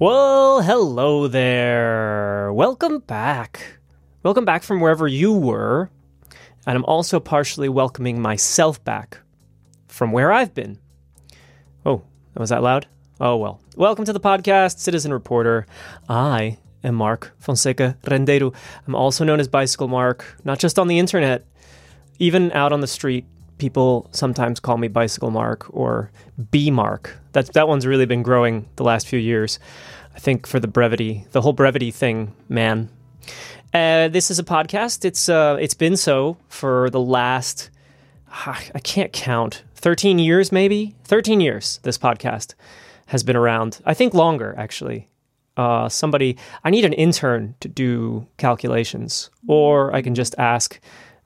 Well, hello there. Welcome back. Welcome back from wherever you were. And I'm also partially welcoming myself back from where I've been. Oh, was that loud? Oh, well. Welcome to the podcast, Citizen Reporter. I am Mark Fonseca Rendeiro. I'm also known as Bicycle Mark, not just on the internet, even out on the street. People sometimes call me Bicycle Mark or B Mark. That that one's really been growing the last few years. I think for the brevity, the whole brevity thing, man. Uh, this is a podcast. It's uh, it's been so for the last I can't count 13 years maybe 13 years. This podcast has been around. I think longer actually. Uh, somebody I need an intern to do calculations, or I can just ask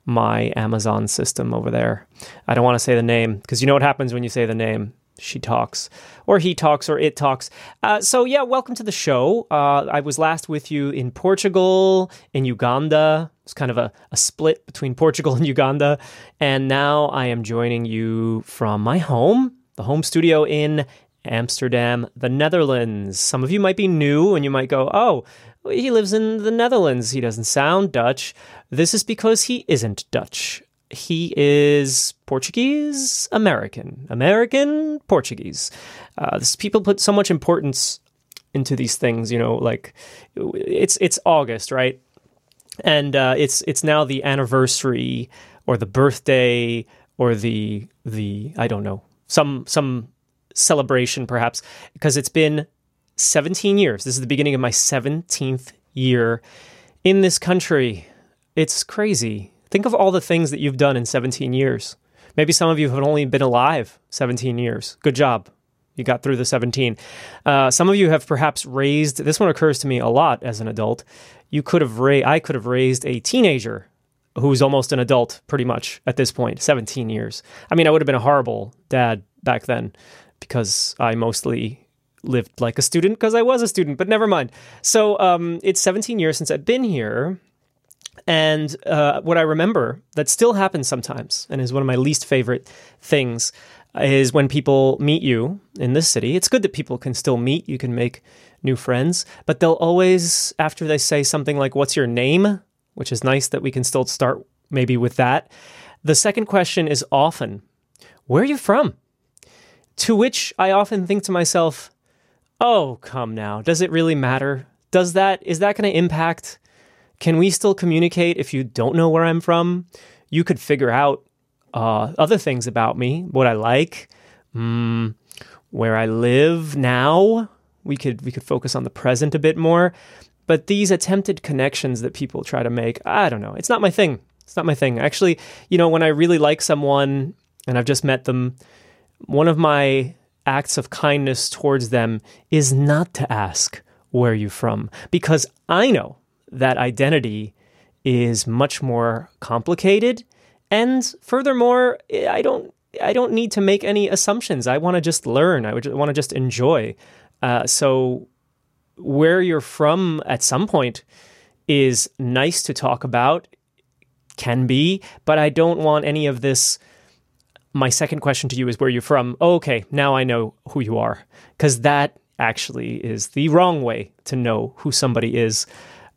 my Amazon system over there. I don't want to say the name because you know what happens when you say the name she talks, or he talks, or it talks. Uh, so, yeah, welcome to the show. Uh, I was last with you in Portugal, in Uganda. It's kind of a, a split between Portugal and Uganda. And now I am joining you from my home, the home studio in Amsterdam, the Netherlands. Some of you might be new and you might go, oh, he lives in the Netherlands. He doesn't sound Dutch. This is because he isn't Dutch he is Portuguese American, American Portuguese. Uh, this, people put so much importance into these things, you know, like it's it's August, right? And uh, it's it's now the anniversary or the birthday or the the I don't know some some celebration perhaps because it's been 17 years. This is the beginning of my 17th year in this country. It's crazy. Think of all the things that you've done in 17 years. Maybe some of you have only been alive 17 years. Good job. You got through the 17. Uh, some of you have perhaps raised, this one occurs to me a lot as an adult. You could have raised, I could have raised a teenager who's almost an adult pretty much at this point, 17 years. I mean, I would have been a horrible dad back then because I mostly lived like a student because I was a student, but never mind. So um, it's 17 years since I've been here. And uh, what I remember that still happens sometimes, and is one of my least favorite things, is when people meet you in this city. It's good that people can still meet, you can make new friends, but they'll always, after they say something like, What's your name? which is nice that we can still start maybe with that. The second question is often, Where are you from? To which I often think to myself, Oh, come now. Does it really matter? Does that, is that going to impact? Can we still communicate if you don't know where I'm from? You could figure out uh, other things about me, what I like, mm, where I live now. We could we could focus on the present a bit more. But these attempted connections that people try to make, I don't know. It's not my thing. It's not my thing. Actually, you know, when I really like someone and I've just met them, one of my acts of kindness towards them is not to ask where are you from because I know that identity is much more complicated. And furthermore, I don't I don't need to make any assumptions. I want to just learn. I want to just enjoy. Uh, so where you're from at some point is nice to talk about, can be, but I don't want any of this. My second question to you is where you're from. Oh, okay, now I know who you are, because that actually is the wrong way to know who somebody is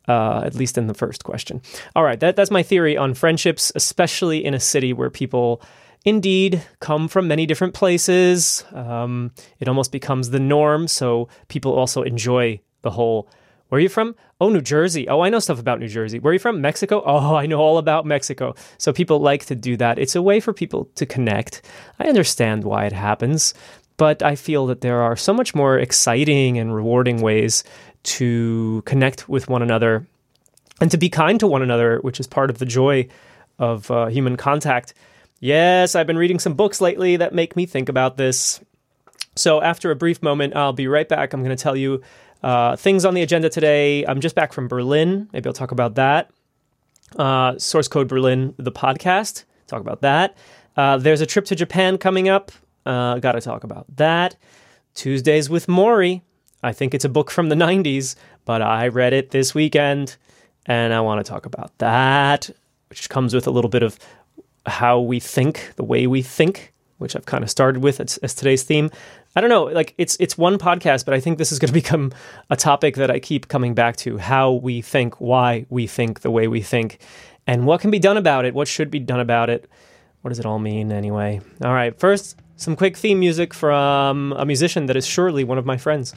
uh, at least in the first question. All right, that, that's my theory on friendships, especially in a city where people indeed come from many different places. Um, it almost becomes the norm, so people also enjoy the whole. Where are you from? Oh, New Jersey. Oh, I know stuff about New Jersey. Where are you from? Mexico. Oh, I know all about Mexico. So people like to do that. It's a way for people to connect. I understand why it happens, but I feel that there are so much more exciting and rewarding ways to connect with one another and to be kind to one another, which is part of the joy of uh, human contact. Yes, I've been reading some books lately that make me think about this. So, after a brief moment, I'll be right back. I'm going to tell you uh, things on the agenda today. I'm just back from Berlin. Maybe I'll talk about that. Uh, Source Code Berlin, the podcast. Talk about that. Uh, there's a trip to Japan coming up. Uh, Got to talk about that. Tuesdays with Morrie. I think it's a book from the 90s, but I read it this weekend and I want to talk about that, which comes with a little bit of how we think, the way we think, which I've kind of started with as, as today's theme. I don't know, like it's it's one podcast, but I think this is going to become a topic that I keep coming back to: how we think, why we think the way we think, and what can be done about it. What should be done about it? What does it all mean anyway? All right, first, some quick theme music from a musician that is surely one of my friends.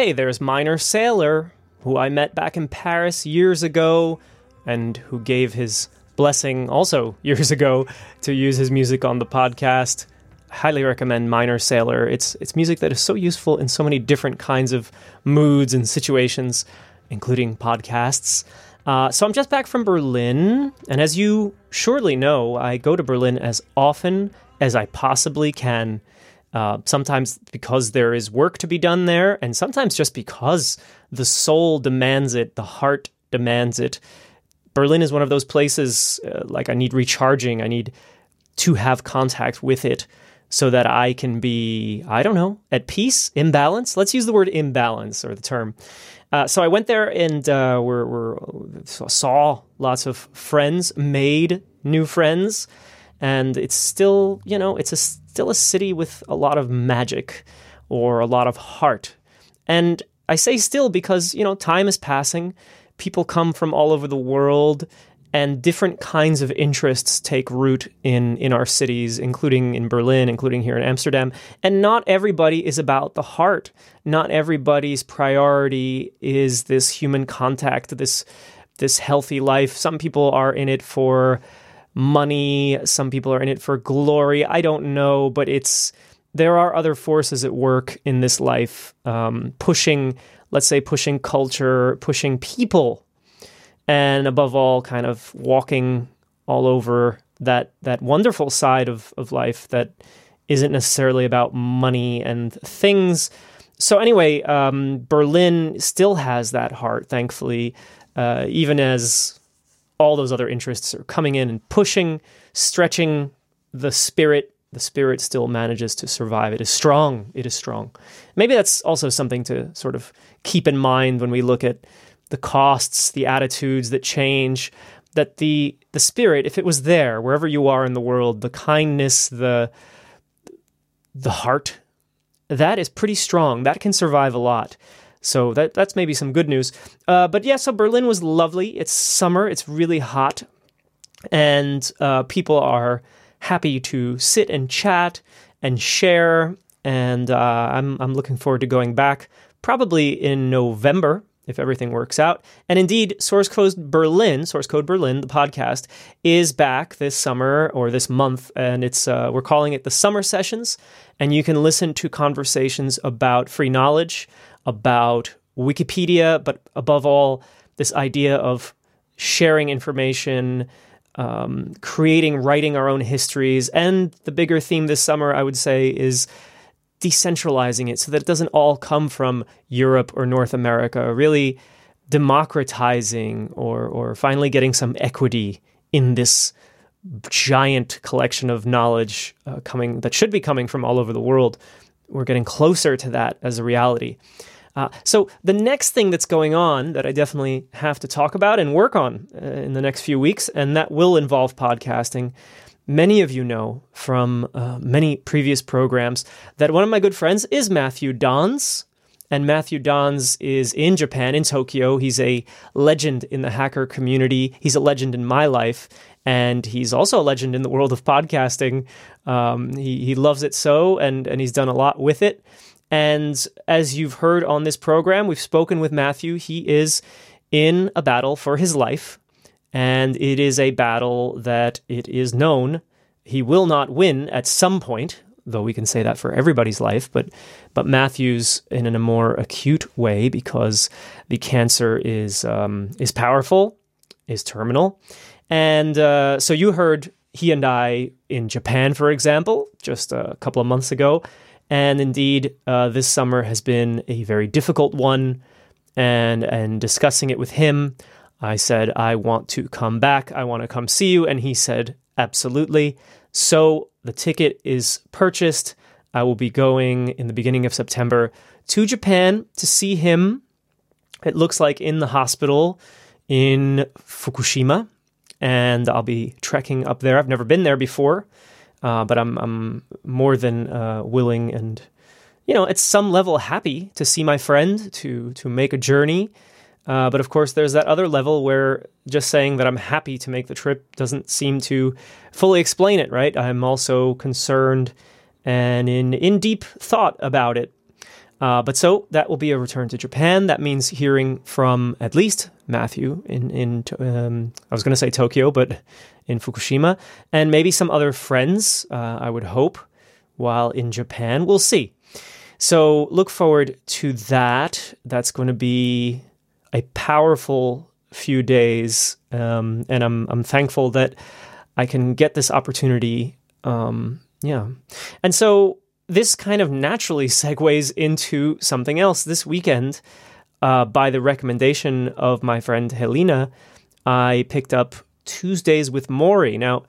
Hey, there's Minor Sailor, who I met back in Paris years ago, and who gave his blessing also years ago to use his music on the podcast. Highly recommend Minor Sailor. It's it's music that is so useful in so many different kinds of moods and situations, including podcasts. Uh, so I'm just back from Berlin, and as you surely know, I go to Berlin as often as I possibly can. Uh, sometimes because there is work to be done there, and sometimes just because the soul demands it, the heart demands it. Berlin is one of those places uh, like I need recharging. I need to have contact with it so that I can be, I don't know, at peace, imbalance. Let's use the word imbalance or the term. Uh, so I went there and uh, we're, we're, saw lots of friends, made new friends, and it's still, you know, it's a, still a city with a lot of magic or a lot of heart. And I say still because, you know, time is passing. People come from all over the world and different kinds of interests take root in in our cities including in Berlin including here in Amsterdam and not everybody is about the heart not everybody's priority is this human contact this this healthy life some people are in it for money some people are in it for glory i don't know but it's there are other forces at work in this life um, pushing let's say pushing culture pushing people and above all, kind of walking all over that that wonderful side of, of life that isn't necessarily about money and things. So anyway, um, Berlin still has that heart, thankfully, uh, even as all those other interests are coming in and pushing, stretching the spirit. The spirit still manages to survive. It is strong. It is strong. Maybe that's also something to sort of keep in mind when we look at the costs, the attitudes that change, that the the spirit, if it was there, wherever you are in the world, the kindness, the the heart, that is pretty strong. That can survive a lot. So that that's maybe some good news. Uh, but yeah, so Berlin was lovely. It's summer. It's really hot, and uh, people are happy to sit and chat and share. And uh, I'm I'm looking forward to going back probably in November if everything works out. And indeed, Source Code Berlin, Source Code Berlin, the podcast, is back this summer or this month, and it's uh, we're calling it the Summer Sessions. And you can listen to conversations about free knowledge, about Wikipedia, but above all, this idea of sharing information. Um, creating, writing our own histories, and the bigger theme this summer, I would say, is decentralizing it so that it doesn't all come from Europe or North America, really democratizing or, or finally getting some equity in this giant collection of knowledge uh, coming that should be coming from all over the world. We're getting closer to that as a reality. Uh, so the next thing that's going on that I definitely have to talk about and work on uh, in the next few weeks, and that will involve podcasting, Many of you know from uh, many previous programs that one of my good friends is Matthew Dons. And Matthew Dons is in Japan, in Tokyo. He's a legend in the hacker community. He's a legend in my life. And he's also a legend in the world of podcasting. Um, he, he loves it so, and, and he's done a lot with it. And as you've heard on this program, we've spoken with Matthew. He is in a battle for his life, and it is a battle that it is known he will not win at some point, though we can say that for everybody's life, but but Matthew's in a more acute way because the cancer is um, is powerful, is terminal, and uh, so you heard he and I in Japan, for example, just a couple of months ago, and indeed uh, this summer has been a very difficult one, and and discussing it with him. I said, I want to come back. I want to come see you. And he said, absolutely. So the ticket is purchased. I will be going in the beginning of September to Japan to see him. It looks like in the hospital in Fukushima, and I'll be trekking up there. I've never been there before, uh, but I'm I'm more than uh, willing and you know at some level happy to see my friend to to make a journey. Uh, but of course, there's that other level where just saying that I'm happy to make the trip doesn't seem to fully explain it, right? I'm also concerned and in, in deep thought about it. Uh, but so that will be a return to Japan. That means hearing from at least Matthew in in um, I was going to say Tokyo, but in Fukushima, and maybe some other friends. Uh, I would hope while in Japan. We'll see. So look forward to that. That's going to be a powerful few days, um, and I'm I'm thankful that I can get this opportunity. Um, yeah, and so this kind of naturally segues into something else. This weekend, uh, by the recommendation of my friend Helena, I picked up Tuesdays with Morrie. Now,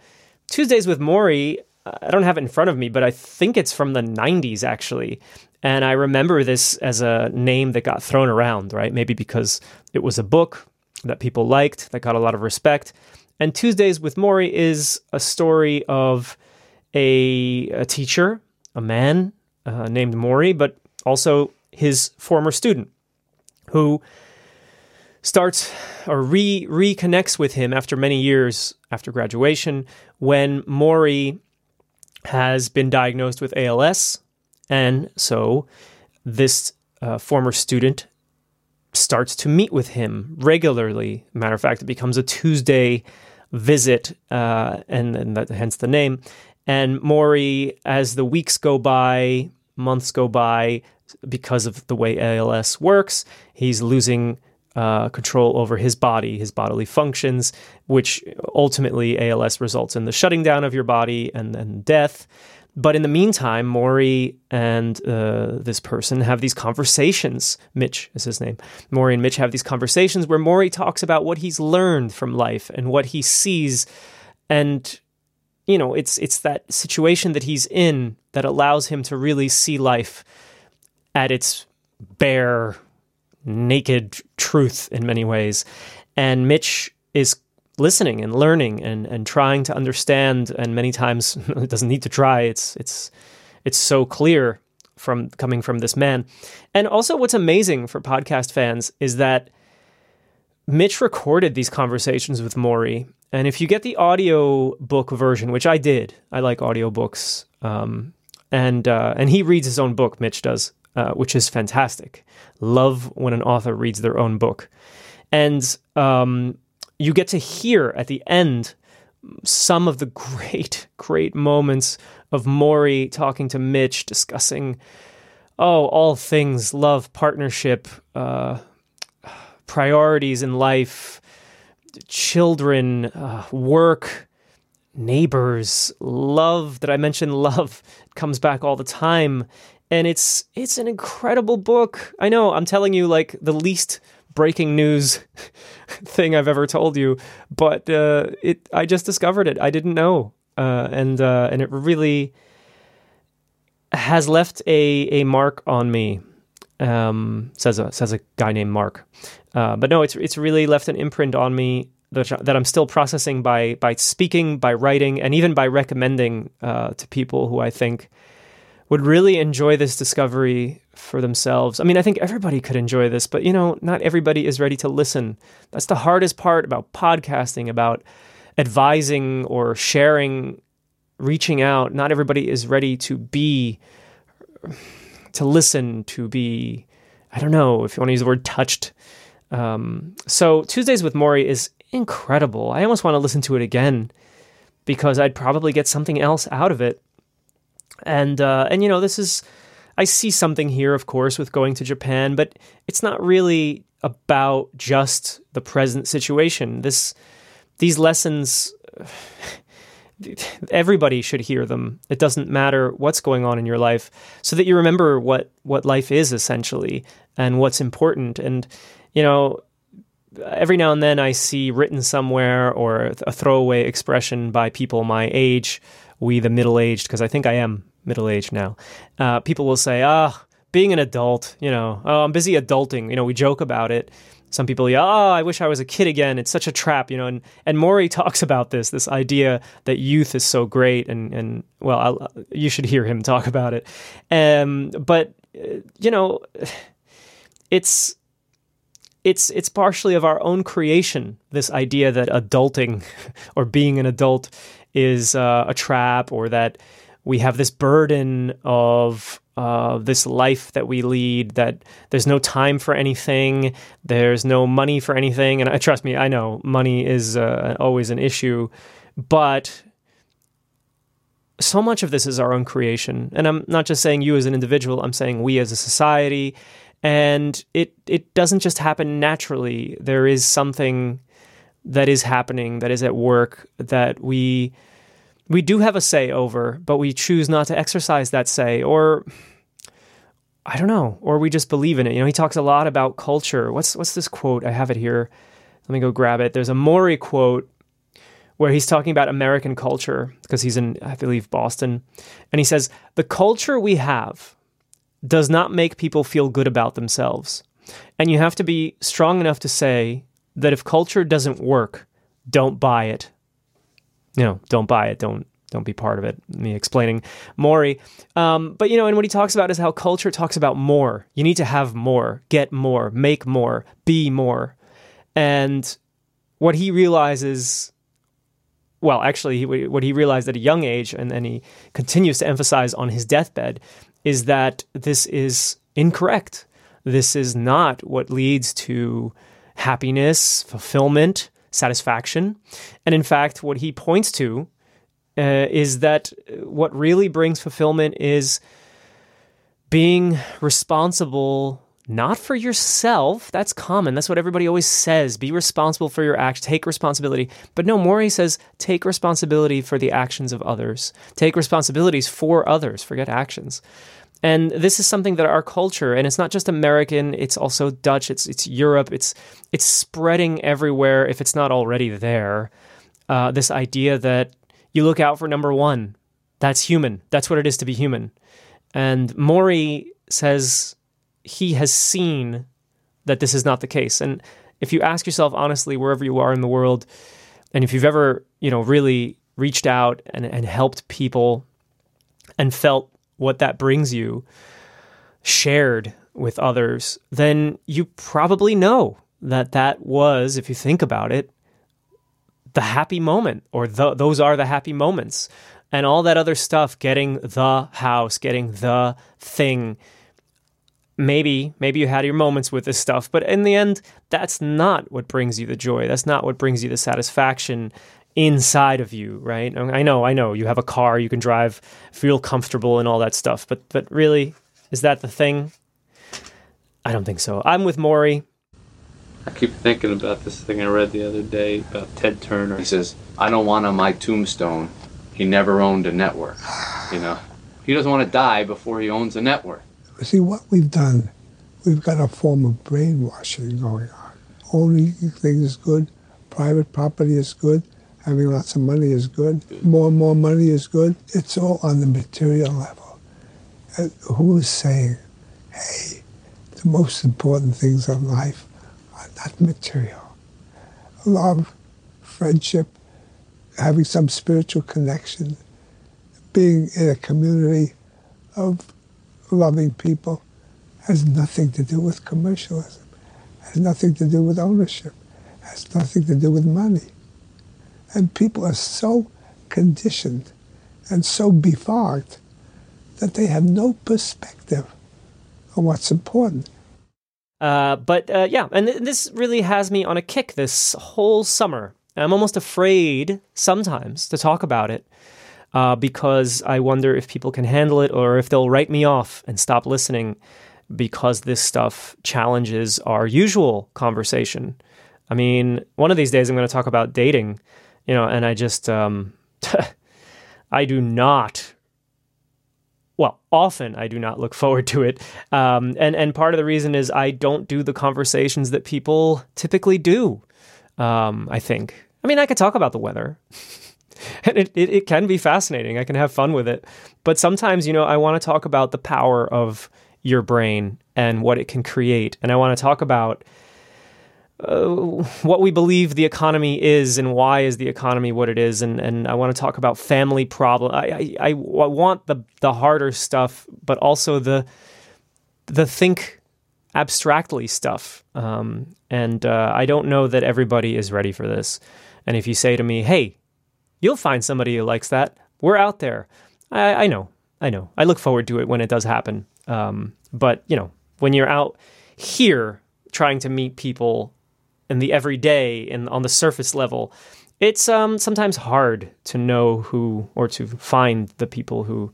Tuesdays with Morrie, I don't have it in front of me, but I think it's from the 90s actually. And I remember this as a name that got thrown around, right? Maybe because it was a book that people liked, that got a lot of respect. And Tuesdays with Morrie is a story of a, a teacher, a man uh, named Morrie, but also his former student who starts or re reconnects with him after many years after graduation when Morrie has been diagnosed with ALS and so this uh, former student starts to meet with him regularly. Matter of fact, it becomes a Tuesday visit, uh, and, and that, hence the name. And Morrie, as the weeks go by, months go by, because of the way ALS works, he's losing uh, control over his body, his bodily functions, which ultimately ALS results in the shutting down of your body and then death. But in the meantime, Morrie and uh, this person have these conversations. Mitch is his name. Morrie and Mitch have these conversations where Morrie talks about what he's learned from life and what he sees. And, you know, it's, it's that situation that he's in that allows him to really see life at its bare, naked truth in many ways. And Mitch is listening and learning and, and trying to understand and many times it doesn't need to try it's it's it's so clear from coming from this man and also what's amazing for podcast fans is that Mitch recorded these conversations with Morrie and if you get the audio book version which I did I like audiobooks um, and uh, and he reads his own book Mitch does uh, which is fantastic. Love when an author reads their own book. And um, you get to hear at the end some of the great, great moments of Morrie talking to Mitch, discussing, oh, all things love, partnership, uh, priorities in life, children, uh, work, neighbors, love. That I mentioned love comes back all the time. And it's it's an incredible book. I know I'm telling you like the least breaking news thing I've ever told you, but uh, it I just discovered it. I didn't know, uh, and uh, and it really has left a a mark on me. Um, says a says a guy named Mark, uh, but no, it's it's really left an imprint on me that I'm still processing by by speaking, by writing, and even by recommending uh, to people who I think would really enjoy this discovery for themselves. I mean, I think everybody could enjoy this, but you know, not everybody is ready to listen. That's the hardest part about podcasting, about advising or sharing, reaching out. Not everybody is ready to be to listen, to be, I don't know if you want to use the word touched. Um, so Tuesdays with Morrie is incredible. I almost want to listen to it again because I'd probably get something else out of it. And uh, and you know, this is I see something here, of course, with going to Japan, but it's not really about just the present situation. This these lessons everybody should hear them. It doesn't matter what's going on in your life, so that you remember what what life is essentially and what's important. And you know, every now and then I see written somewhere or a throwaway expression by people my age, we the middle aged, because I think I am middle aged now. Uh, people will say, "Ah." being an adult, you know, oh, I'm busy adulting. You know, we joke about it. Some people, yeah, oh, I wish I was a kid again. It's such a trap, you know. And and Morrie talks about this, this idea that youth is so great, and and well, I'll, you should hear him talk about it. Um, but uh, you know, it's it's it's partially of our own creation. This idea that adulting or being an adult is uh, a trap, or that we have this burden of uh, this life that we lead that there's no time for anything there's no money for anything. And trust me i know money is uh, always an issue but so much of this is our own creation. And i'm not just saying you as an individual i'm saying we as a society. And it it doesn't just happen naturally. There is something that is happening that is at work that we we do have a say over, but we choose not to exercise that say, or I don't know, or we just believe in it. You know, he talks a lot about culture. What's what's this quote? I have it here. Let me go grab it. There's a Morrie quote where he's talking about American culture because he's in, I believe, Boston, and he says the culture we have does not make people feel good about themselves, and you have to be strong enough to say that if culture doesn't work, don't buy it you know, don't buy it, don't don't be part of it. Me explaining Morrie, um, but you know, and what he talks about is how culture talks about more. You need to have more, get more, make more, be more, and what he realizes. Well, actually, what he realized at a young age, and then he continues to emphasize on his deathbed, is that this is incorrect. This is not what leads to happiness, fulfillment, satisfaction. And in fact, what he points to uh, is that what really brings fulfillment is being responsible not for yourself. That's common. That's what everybody always says. Be responsible for your acts. Take responsibility. But no, Morrie says take responsibility for the actions of others. Take responsibilities for others. Forget actions. And this is something that our culture, and it's not just American, it's also Dutch, it's it's Europe, it's it's spreading everywhere if it's not already there. Uh, this idea that you look out for number one, that's human. That's what it is to be human. And Morrie says he has seen that this is not the case. And if you ask yourself honestly, wherever you are in the world, and if you've ever, you know, really reached out and, and helped people and felt what that brings you shared with others, then you probably know that that was, if you think about it, the happy moment, or the, those are the happy moments. And all that other stuff, getting the house, getting the thing. Maybe, maybe you had your moments with this stuff, but in the end, that's not what brings you the joy. That's not what brings you the satisfaction inside of you, right? I know, I know you have a car, you can drive, feel comfortable and all that stuff, but but really, is that the thing? I don't think so. I'm with Morrie. I keep thinking about this thing I read the other day about Ted Turner. He says, I don't want on my tombstone, he never owned a network. You know, he doesn't want to die before he owns a network. See, what we've done, we've got a form of brainwashing going on. Owning things is good, private property is good, having lots of money is good, more and more money is good. It's all on the material level. And who is saying, hey, the most important things in life are not material? Love, friendship, having some spiritual connection, being in a community of loving people has nothing to do with commercialism, has nothing to do with ownership, has nothing to do with money. And people are so conditioned and so befogged that they have no perspective on what's important. Uh, but uh, yeah, and th- this really has me on a kick this whole summer. I'm almost afraid sometimes to talk about it uh, because I wonder if people can handle it or if they'll write me off and stop listening because this stuff challenges our usual conversation. I mean, one of these days I'm going to talk about dating, you know, and I just, um, I do not well, often I do not look forward to it. Um, and, and part of the reason is I don't do the conversations that people typically do, um, I think. I mean, I could talk about the weather. and it, it, it can be fascinating. I can have fun with it. But sometimes, you know, I want to talk about the power of your brain and what it can create. And I want to talk about uh, what we believe the economy is and why is the economy what it is. And, and I want to talk about family problem I, I, I want the the harder stuff but also the the think abstractly stuff. Um, and uh, I don't know that everybody is ready for this. And if you say to me hey you'll find somebody who likes that we're out there. I, I know I know. I look forward to it when it does happen. Um, but you know when you're out here trying to meet people in the everyday and on the surface level, it's um, sometimes hard to know who or to find the people who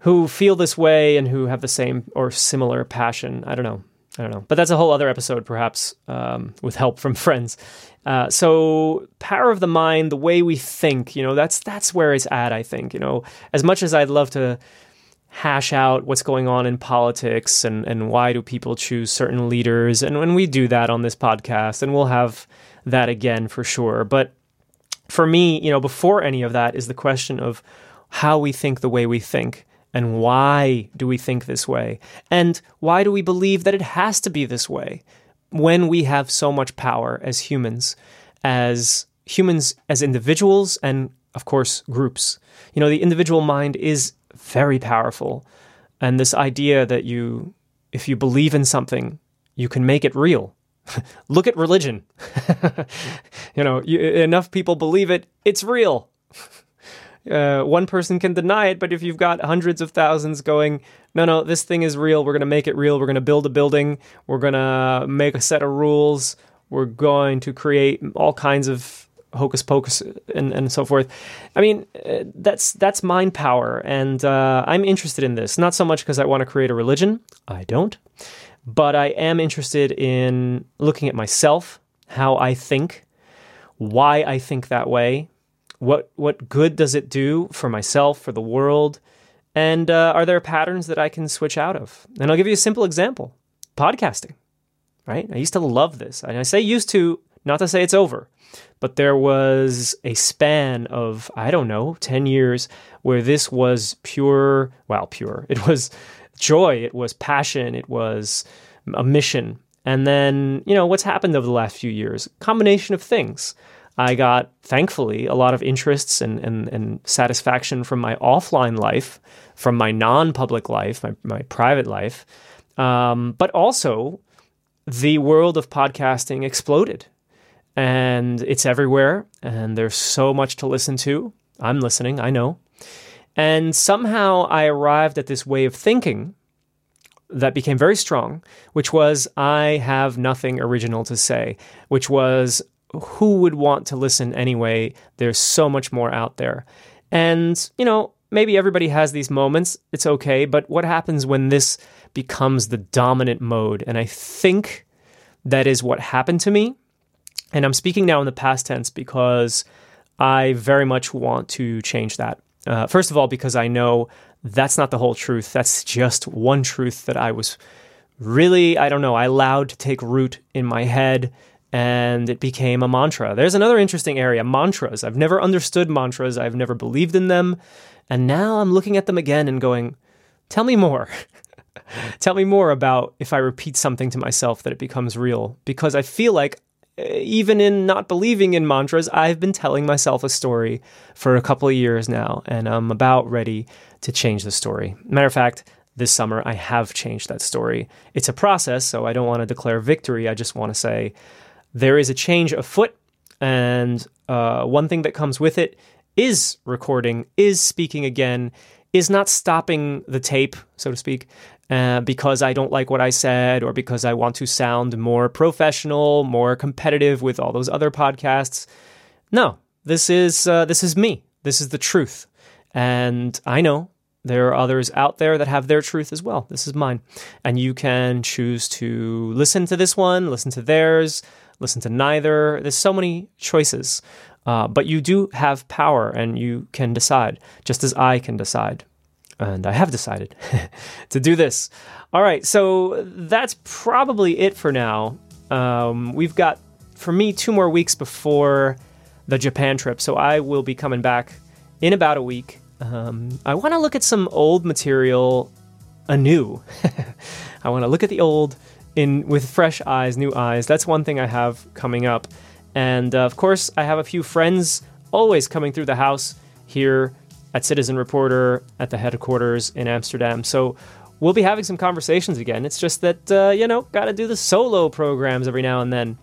who feel this way and who have the same or similar passion. I don't know. I don't know. But that's a whole other episode, perhaps, um, with help from friends. Uh, so, power of the mind, the way we think, you know, that's that's where it's at. I think, you know, as much as I'd love to hash out what's going on in politics and, and why do people choose certain leaders. And when we do that on this podcast, and we'll have that again for sure. But for me, you know, before any of that is the question of how we think the way we think. And why do we think this way? And why do we believe that it has to be this way when we have so much power as humans, as humans, as individuals, and of course, groups? You know, the individual mind is very powerful. And this idea that you, if you believe in something, you can make it real. Look at religion. you know, you, enough people believe it, it's real. Uh, one person can deny it, but if you've got hundreds of thousands going, no, no, this thing is real, we're going to make it real, we're going to build a building, we're going to make a set of rules, we're going to create all kinds of hocus pocus and, and so forth. I mean, uh, that's that's mind power, and uh, I'm interested in this. Not so much because I want to create a religion. I don't, but I am interested in looking at myself, how I think, why I think that way, what what good does it do for myself, for the world, and uh, are there patterns that I can switch out of? And I'll give you a simple example: podcasting. Right? I used to love this, and I say used to, not to say it's over but there was a span of, I don't know, 10 years where this was pure, well, pure. It was joy, it was passion, it was a mission. And then, you know, what's happened over the last few years? Combination of things. I got, thankfully, a lot of interests and, and, and satisfaction from my offline life, from my non public life, my, my private life. Um, but also, the world of podcasting exploded and it's everywhere and there's so much to listen to. I'm listening, I know. And somehow I arrived at this way of thinking that became very strong, which was I have nothing original to say, which was who would want to listen anyway? There's so much more out there. And, you know, maybe everybody has these moments. It's okay. But what happens when this becomes the dominant mode? And I think that is what happened to me. And I'm speaking now in the past tense because I very much want to change that. Uh, first of all, because I know that's not the whole truth. That's just one truth that I was really, I don't know, I allowed to take root in my head and it became a mantra. There's another interesting area mantras. I've never understood mantras, I've never believed in them. And now I'm looking at them again and going, tell me more. tell me more about if I repeat something to myself that it becomes real. Because I feel like even in not believing in mantras, I've been telling myself a story for a couple of years now, and I'm about ready to change the story. Matter of fact, this summer I have changed that story. It's a process, so I don't want to declare victory. I just want to say there is a change afoot, and uh, one thing that comes with it is recording, is speaking again, is not stopping the tape, so to speak, uh, because I don't like what I said or because I want to sound more professional, more competitive with all those other podcasts. No, this is uh, this is me. This is the truth, and I know there are others out there that have their truth as well. This is mine, and you can choose to listen to this one, listen to theirs, listen to neither. There's so many choices. Uh, but you do have power and you can decide, just as I can decide. And I have decided to do this. All right, so that's probably it for now. Um, we've got, for me, two more weeks before the Japan trip. So I will be coming back in about a week. Um, I want to look at some old material anew. I want to look at the old in with fresh eyes, new eyes. That's one thing I have coming up. And uh, of course, I have a few friends always coming through the house here at Citizen Reporter at the headquarters in Amsterdam. So we'll be having some conversations again. It's just that, uh, you know, got to do the solo programs every now and then.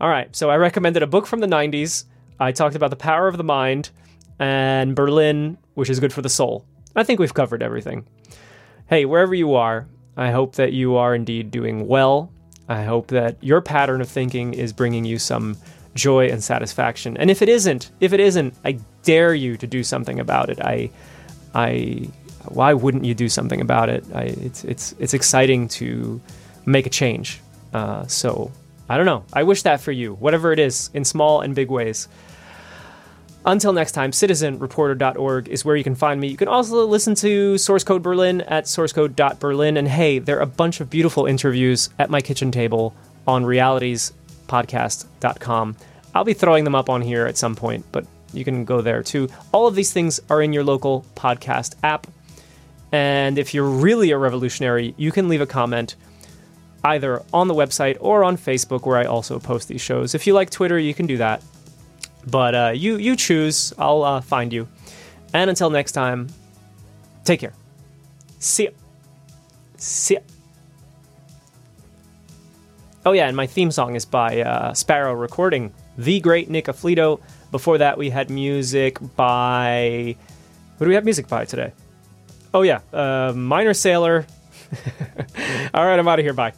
All right, so I recommended a book from the 90s. I talked about the power of the mind and Berlin, which is good for the soul. I think we've covered everything. Hey, wherever you are, I hope that you are indeed doing well I hope that your pattern of thinking is bringing you some joy and satisfaction. And if it isn't, if it isn't, I dare you to do something about it. I, I, why wouldn't you do something about it? I, it's it's it's exciting to make a change. Uh, so I don't know. I wish that for you, whatever it is, in small and big ways. Until next time, citizenreporter.org is where you can find me. You can also listen to Source Code Berlin at sourcecode.berlin. And hey, there are a bunch of beautiful interviews at my kitchen table on realitispodcast.com. I'll be throwing them up on here at some point, but you can go there too. All of these things are in your local podcast app. And if you're really a revolutionary, you can leave a comment either on the website or on Facebook, where I also post these shows. If you like Twitter, you can do that. But uh, you you choose. I'll uh, find you. And until next time, take care. See ya. See ya. Oh yeah, and my theme song is by uh, Sparrow Recording, the great Nick Aflito. Before that, we had music by. What do we have music by today? Oh yeah, uh, Minor Sailor. All right, I'm out of here. Bye.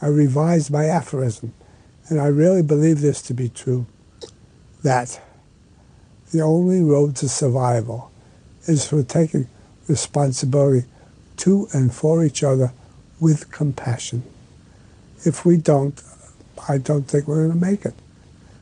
I revised my aphorism, and I really believe this to be true that the only road to survival is for taking responsibility to and for each other with compassion. If we don't, I don't think we're going to make it.